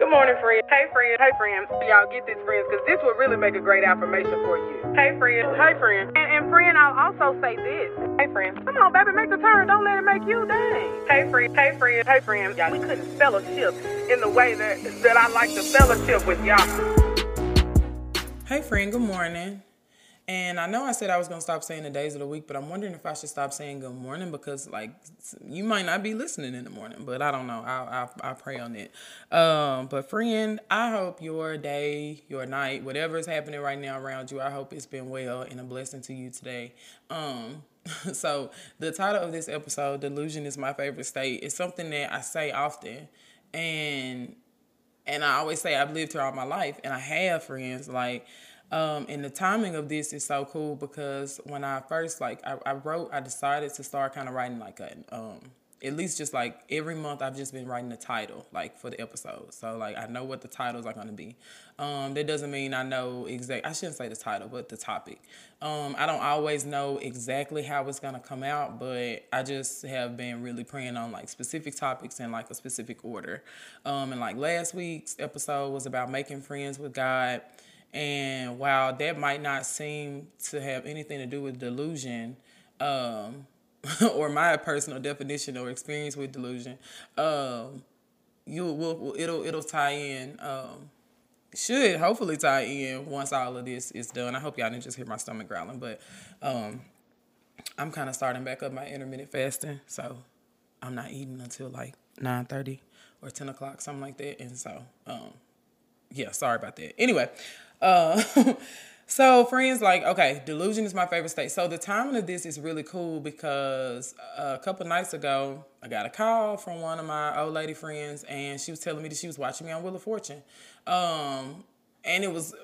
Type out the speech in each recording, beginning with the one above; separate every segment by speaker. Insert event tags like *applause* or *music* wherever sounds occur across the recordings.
Speaker 1: Good morning, friend. Hey, friend. Hey, friend. Y'all get this, friends, because this will really make a great affirmation for you. Hey, friend. Hey, friend. And, and friend, I'll also say this. Hey, friend. Come on, baby, make the turn. Don't let it make you dang. Hey, friend. Hey, friend. Hey, friend. Y'all, we couldn't fellowship in the way that, that I like to fellowship with y'all.
Speaker 2: Hey, friend. Good morning. And I know I said I was gonna stop saying the days of the week, but I'm wondering if I should stop saying good morning because like you might not be listening in the morning, but I don't know. I I, I pray on it. Um, but friend, I hope your day, your night, whatever is happening right now around you, I hope it's been well and a blessing to you today. Um, *laughs* so the title of this episode, "Delusion is my favorite state," is something that I say often, and and I always say I've lived here all my life, and I have friends like um, and the timing of this is so cool because when I first like I, I wrote, I decided to start kind of writing like a um, at least just like every month I've just been writing the title like for the episode. So like I know what the titles are gonna be. Um, that doesn't mean I know exact. I shouldn't say the title, but the topic. Um, I don't always know exactly how it's gonna come out, but I just have been really praying on like specific topics in like a specific order. Um, and like last week's episode was about making friends with God. And while that might not seem to have anything to do with delusion, um, *laughs* or my personal definition or experience with delusion, um, you will it'll it'll tie in. Um, should hopefully tie in once all of this is done. I hope y'all didn't just hear my stomach growling, but um, I'm kind of starting back up my intermittent fasting, so I'm not eating until like nine thirty or ten o'clock, something like that. And so, um, yeah, sorry about that. Anyway, uh, *laughs* so friends, like, okay, delusion is my favorite state. So the timing of this is really cool because a couple nights ago, I got a call from one of my old lady friends, and she was telling me that she was watching me on Wheel of Fortune. Um, and it was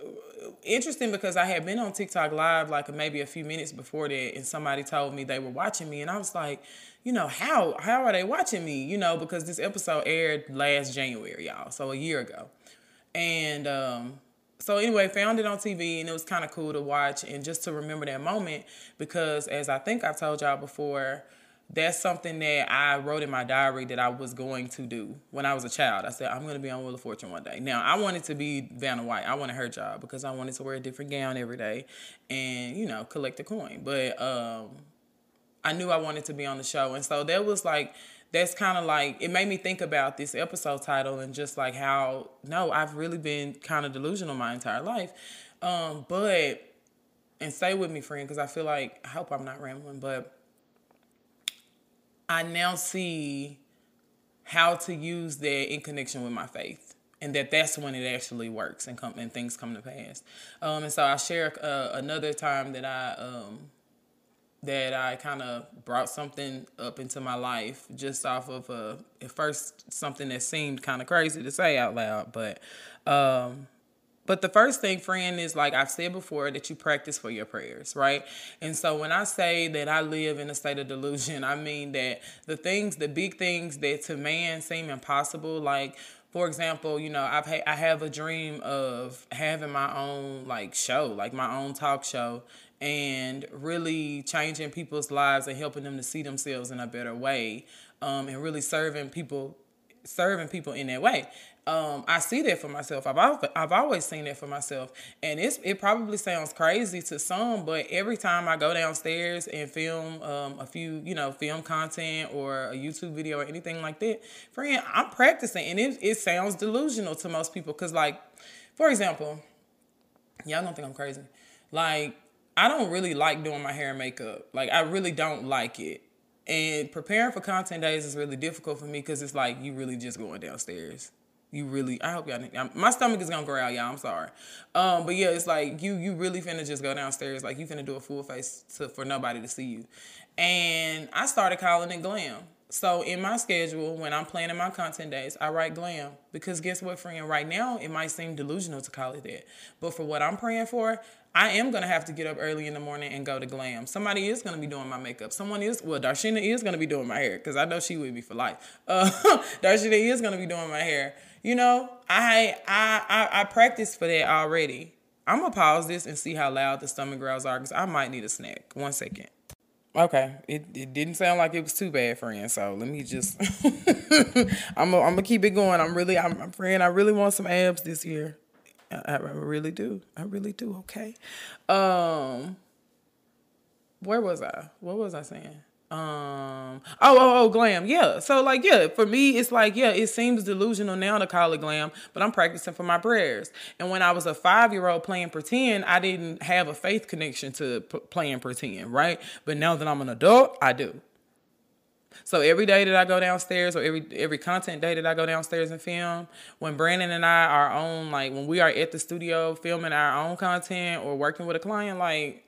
Speaker 2: interesting because I had been on TikTok live like maybe a few minutes before that, and somebody told me they were watching me, and I was like, you know, how how are they watching me? You know, because this episode aired last January, y'all, so a year ago, and um, so anyway, found it on TV and it was kind of cool to watch and just to remember that moment because as I think I've told y'all before, that's something that I wrote in my diary that I was going to do when I was a child. I said I'm going to be on Wheel of Fortune one day. Now I wanted to be Vanna White. I wanted her job because I wanted to wear a different gown every day and you know collect a coin. But um, I knew I wanted to be on the show, and so that was like that's kind of like it made me think about this episode title and just like how no i've really been kind of delusional my entire life. Um but and stay with me friend because i feel like i hope i'm not rambling but i now see how to use that in connection with my faith and that that's when it actually works and come and things come to pass. Um and so i share uh, another time that i um that I kind of brought something up into my life just off of a at first something that seemed kind of crazy to say out loud, but um but the first thing, friend, is like I've said before that you practice for your prayers, right? And so when I say that I live in a state of delusion, I mean that the things, the big things that to man seem impossible, like for example, you know, I've ha- I have a dream of having my own like show, like my own talk show and really changing people's lives and helping them to see themselves in a better way um, and really serving people serving people in that way. Um, I see that for myself. I've I've always seen that for myself, and it's it probably sounds crazy to some, but every time I go downstairs and film um, a few, you know, film content or a YouTube video or anything like that, friend, I'm practicing, and it it sounds delusional to most people, cause like, for example, y'all don't think I'm crazy, like I don't really like doing my hair and makeup. Like I really don't like it. And preparing for content days is really difficult for me because it's like you really just going downstairs. You really, I hope y'all. My stomach is gonna growl, y'all. I'm sorry, um, but yeah, it's like you you really finna just go downstairs, like you finna do a full face to, for nobody to see you. And I started calling it glam. So in my schedule, when I'm planning my content days, I write glam because guess what, friend? Right now, it might seem delusional to call it that, but for what I'm praying for, I am gonna have to get up early in the morning and go to glam. Somebody is gonna be doing my makeup. Someone is well, Darshina is gonna be doing my hair because I know she would be for life. *laughs* Uh, Darshina is gonna be doing my hair. You know, I I I, I practice for that already. I'm gonna pause this and see how loud the stomach growls are because I might need a snack. One second. Okay, it, it didn't sound like it was too bad, friend. So let me just, *laughs* I'm a, I'm gonna keep it going. I'm really, I'm, I'm friend. I really want some abs this year. I, I really do. I really do. Okay. Um, where was I? What was I saying? um oh oh oh glam yeah so like yeah for me it's like yeah it seems delusional now to call it glam but i'm practicing for my prayers and when i was a five year old playing pretend i didn't have a faith connection to p- playing pretend right but now that i'm an adult i do so every day that I go downstairs, or every every content day that I go downstairs and film, when Brandon and I are on, like when we are at the studio filming our own content or working with a client, like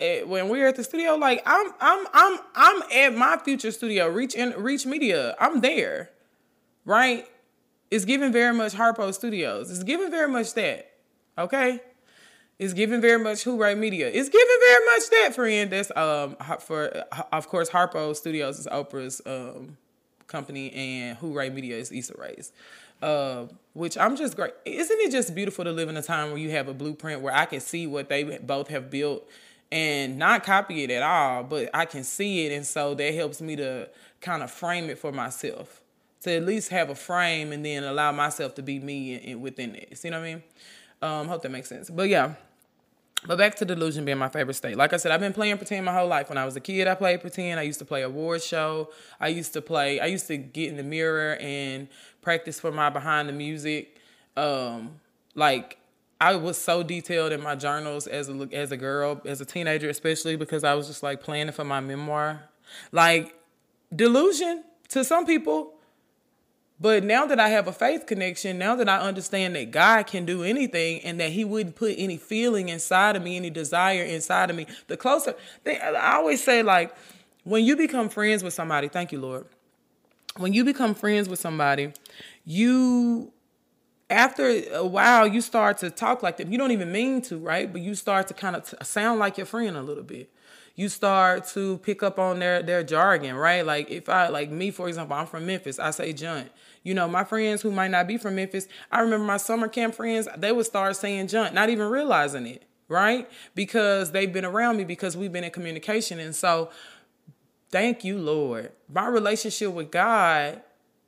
Speaker 2: at, when we're at the studio, like I'm I'm I'm I'm at my future studio, Reach in Reach Media. I'm there. Right? It's giving very much Harpo Studios. It's giving very much that. Okay? It's giving very much Hoorae Media. It's giving very much that, friend. That's um for of course Harpo Studios is Oprah's um company and Hoorae Media is Issa Rae's. Uh, which I'm just great. Isn't it just beautiful to live in a time where you have a blueprint where I can see what they both have built and not copy it at all, but I can see it. And so that helps me to kind of frame it for myself. To at least have a frame and then allow myself to be me within it. See what I mean? Um, hope that makes sense. But yeah. But back to delusion being my favorite state. Like I said, I've been playing pretend my whole life. When I was a kid, I played pretend. I used to play award show. I used to play. I used to get in the mirror and practice for my behind the music. Um, like I was so detailed in my journals as a as a girl, as a teenager, especially because I was just like planning for my memoir. Like delusion to some people. But now that I have a faith connection, now that I understand that God can do anything and that He wouldn't put any feeling inside of me, any desire inside of me, the closer, they, I always say, like, when you become friends with somebody, thank you, Lord. When you become friends with somebody, you after a while you start to talk like them. You don't even mean to right? But you start to kind of t- sound like your friend a little bit you start to pick up on their their jargon right? Like if i like me for example i'm from memphis i say junt. You know my friends who might not be from memphis i remember my summer camp friends they would start saying junt not even realizing it right? Because they've been around me because we've been in communication. And so thank you lord. My relationship with god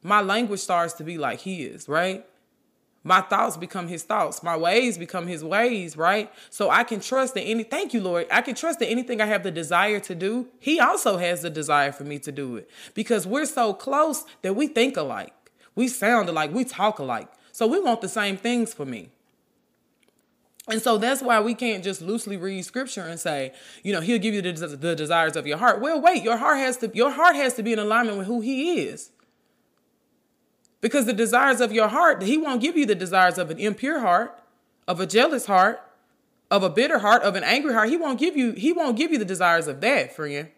Speaker 2: my language starts to be like his right my thoughts become his thoughts. My ways become his ways, right? So I can trust that any, thank you, Lord. I can trust that anything I have the desire to do, he also has the desire for me to do it. Because we're so close that we think alike. We sound alike. We talk alike. So we want the same things for me. And so that's why we can't just loosely read scripture and say, you know, he'll give you the, the desires of your heart. Well, wait, your heart has to your heart has to be in alignment with who he is. Because the desires of your heart, he won't give you the desires of an impure heart, of a jealous heart, of a bitter heart, of an angry heart. He won't give you, he won't give you the desires of that, friend.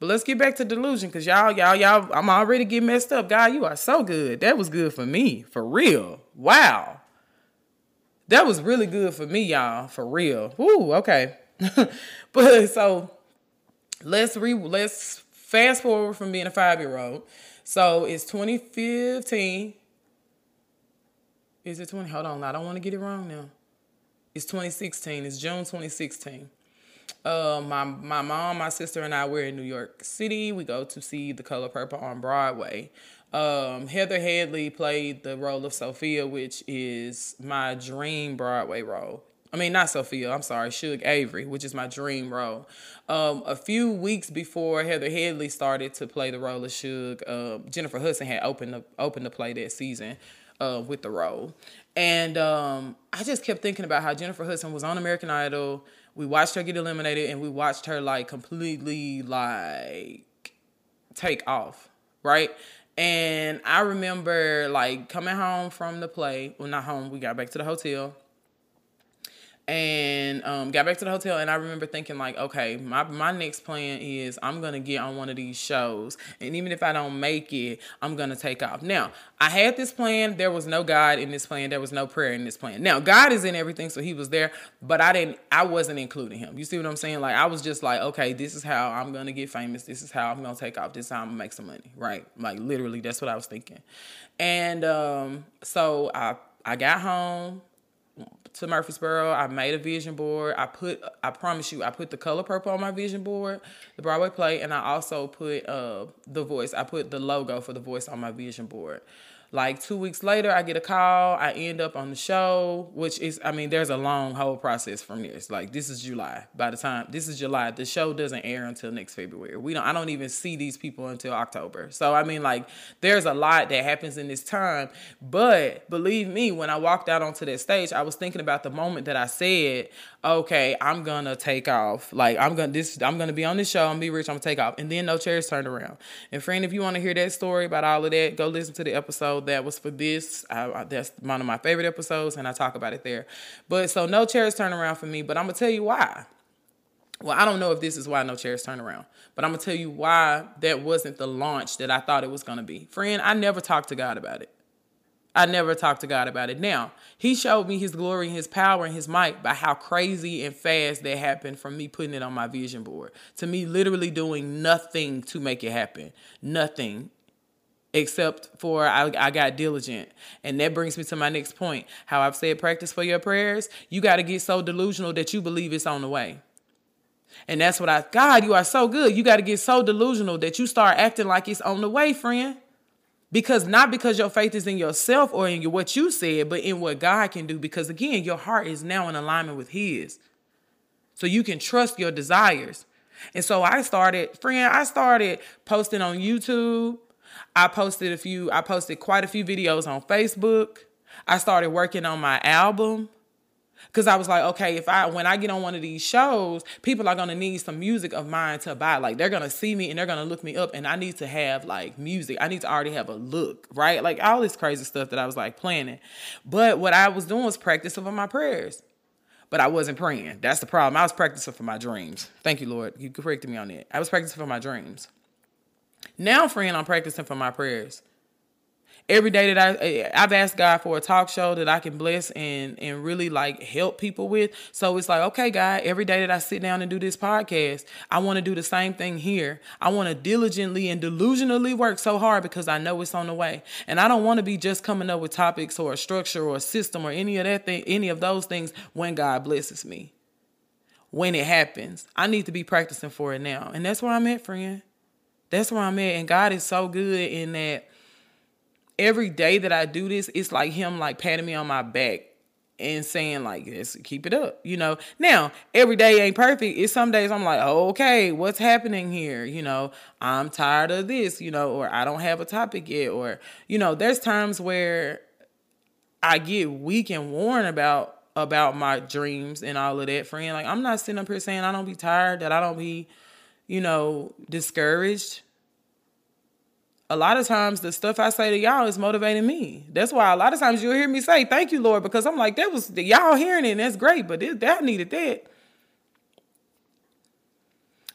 Speaker 2: But let's get back to delusion, because y'all, y'all, y'all, I'm already getting messed up. God, you are so good. That was good for me, for real. Wow. That was really good for me, y'all, for real. Ooh, okay. *laughs* but so let's re let's fast forward from being a five year old so it's 2015. Is it 20? Hold on, I don't want to get it wrong now. It's 2016. It's June 2016. Uh, my my mom, my sister, and I were in New York City. We go to see The Color Purple on Broadway. Um, Heather Headley played the role of Sofia, which is my dream Broadway role. I mean, not Sofia, I'm sorry, Shug Avery, which is my dream role. Um, a few weeks before Heather Headley started to play the role of Shug, uh, Jennifer Hudson had opened the, opened to play that season uh, with the role. And um, I just kept thinking about how Jennifer Hudson was on American Idol. We watched her get eliminated and we watched her like completely like take off, right? And I remember like coming home from the play. Well, not home, we got back to the hotel and um, got back to the hotel and i remember thinking like okay my, my next plan is i'm gonna get on one of these shows and even if i don't make it i'm gonna take off. Now i had this plan. There was no god in this plan. There was no prayer in this plan. Now god is in everything so he was there but i didn't i wasn't including him. You see what i'm saying? Like i was just like okay this is how i'm gonna get famous. This is how i'm gonna take off. This is how i'm gonna make some money right? Like literally that's what i was thinking. And um, so i i got home to Murfreesboro. I made a vision board. I put, I promise you, I put the color purple on my vision board, the Broadway play, and I also put uh the voice. I put the logo for the voice on my vision board. Like two weeks later, I get a call. I end up on the show, which is, I mean, there's a long whole process from this. Like this is July. By the time this is July, the show doesn't air until next February. We don't. I don't even see these people until October. So I mean, like, there's a lot that happens in this time. But believe me, when I walked out onto that stage, I was thinking about the moment that I said, "Okay, I'm gonna take off. Like I'm gonna this. I'm gonna be on this show. I'm gonna be rich. I'm gonna take off." And then no chairs turned around. And friend, if you want to hear that story about all of that, go listen to the episode that was for this. I, that's one of my favorite episodes, and I talk about it there. But so no chairs turn around for me, but I'm gonna tell you why. Well, I don't know if this is why no chairs turn around, but I'm gonna tell you why that wasn't the launch that I thought it was gonna be. Friend, I never talked to God about it. I never talked to God about it. Now, He showed me His glory and His power and His might by how crazy and fast that happened from me putting it on my vision board to me literally doing nothing to make it happen. Nothing except for I, I got diligent. And that brings me to my next point. How I've said practice for your prayers. You got to get so delusional that you believe it's on the way. And that's what I, God, you are so good. You got to get so delusional that you start acting like it's on the way, friend. Because not because your faith is in yourself or in what you said, but in what God can do. Because again, your heart is now in alignment with His. So you can trust your desires. And so I started, friend, I started posting on YouTube. I posted a few, I posted quite a few videos on Facebook. I started working on my album. Cause I was like, okay, if I when I get on one of these shows, people are gonna need some music of mine to buy. Like they're gonna see me and they're gonna look me up, and I need to have like music. I need to already have a look, right? Like all this crazy stuff that I was like planning. But what I was doing was practicing for my prayers. But I wasn't praying. That's the problem. I was practicing for my dreams. Thank you, Lord. You corrected me on that. I was practicing for my dreams. Now, friend, I'm practicing for my prayers. Every day that I I've asked God for a talk show that I can bless and and really like help people with. So it's like, okay, God, every day that I sit down and do this podcast, I want to do the same thing here. I want to diligently and delusionally work so hard because I know it's on the way. And I don't want to be just coming up with topics or a structure or a system or any of that thing, any of those things when God blesses me. When it happens, I need to be practicing for it now. And that's where I'm at, friend. That's where I'm at. And God is so good in that every day that I do this, it's like Him like patting me on my back and saying like this keep it up you know? Now every day ain't perfect. It's some days i'm like okay what's happening here? You know i'm tired of this you know or i don't have a topic yet or you know there's times where i get weak and worn about about my dreams and all of that friend. Like i'm not sitting up here saying i don't be tired that i don't be you know discouraged a lot of times the stuff I say to y'all is motivating me. That's why a lot of times you'll hear me say, Thank you, Lord, because I'm like, that was y'all hearing it, and that's great, but this, that needed that.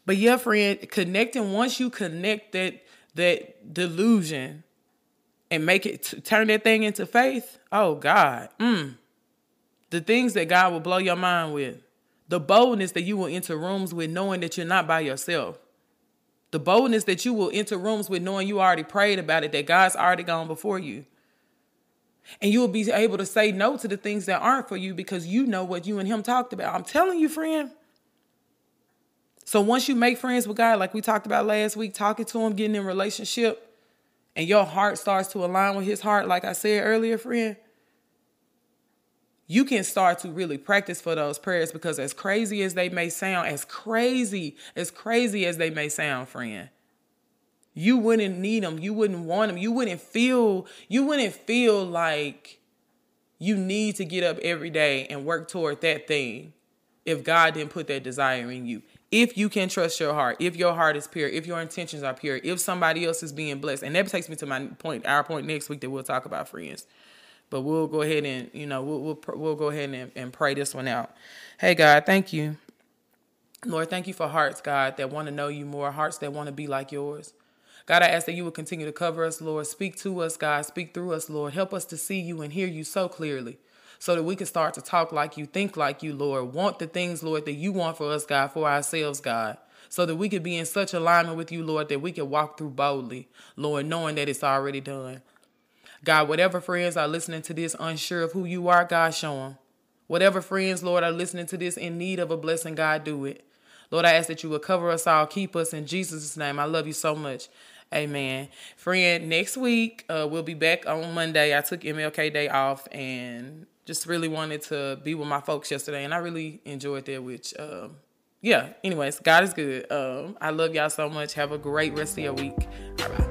Speaker 2: But yeah, friend, connecting once you connect that that delusion and make it turn that thing into faith, oh God, mm, the things that God will blow your mind with, the boldness that you will enter rooms with knowing that you're not by yourself the boldness that you will enter rooms with knowing you already prayed about it, that God's already gone before you. And you will be able to say no to the things that aren't for you because you know what you and Him talked about. I'm telling you, friend. So once you make friends with God, like we talked about last week, talking to Him, getting in relationship, and your heart starts to align with His heart, like I said earlier, friend, you can start to really practice for those prayers because as crazy as they may sound, as crazy, as crazy as they may sound, friend, you wouldn't need them. You wouldn't want them. You wouldn't feel, you wouldn't feel like you need to get up every day and work toward that thing if God didn't put that desire in you. If you can trust your heart, if your heart is pure, if your intentions are pure, if somebody else is being blessed. And that takes me to my point, our point next week that we'll talk about friends. But we'll go ahead and you know we'll we'll, we'll go ahead and, and pray this one out. Hey God, thank you. Lord, thank you for hearts, God, that want to know you more, hearts that want to be like yours. God, I ask that you would continue to cover us, Lord. Speak to us, God. Speak through us, Lord. Help us to see you and hear you so clearly so that we can start to talk like you, think like you, Lord. Want the things, Lord, that you want for us, God, for ourselves, God. So that we could be in such alignment with you, Lord, that we can walk through boldly, Lord, knowing that it's already done. God, whatever friends are listening to this unsure of who you are, God, show them. Whatever friends, Lord, are listening to this in need of a blessing, God, do it. Lord, I ask that you would cover us all, keep us in Jesus' name. I love you so much. Amen. Friend, next week uh, we'll be back on Monday. I took MLK Day off and just really wanted to be with my folks yesterday, and I really enjoyed that. Which, um, yeah. Anyways, God is good. Um, I love y'all so much. Have a great rest of your week. All right.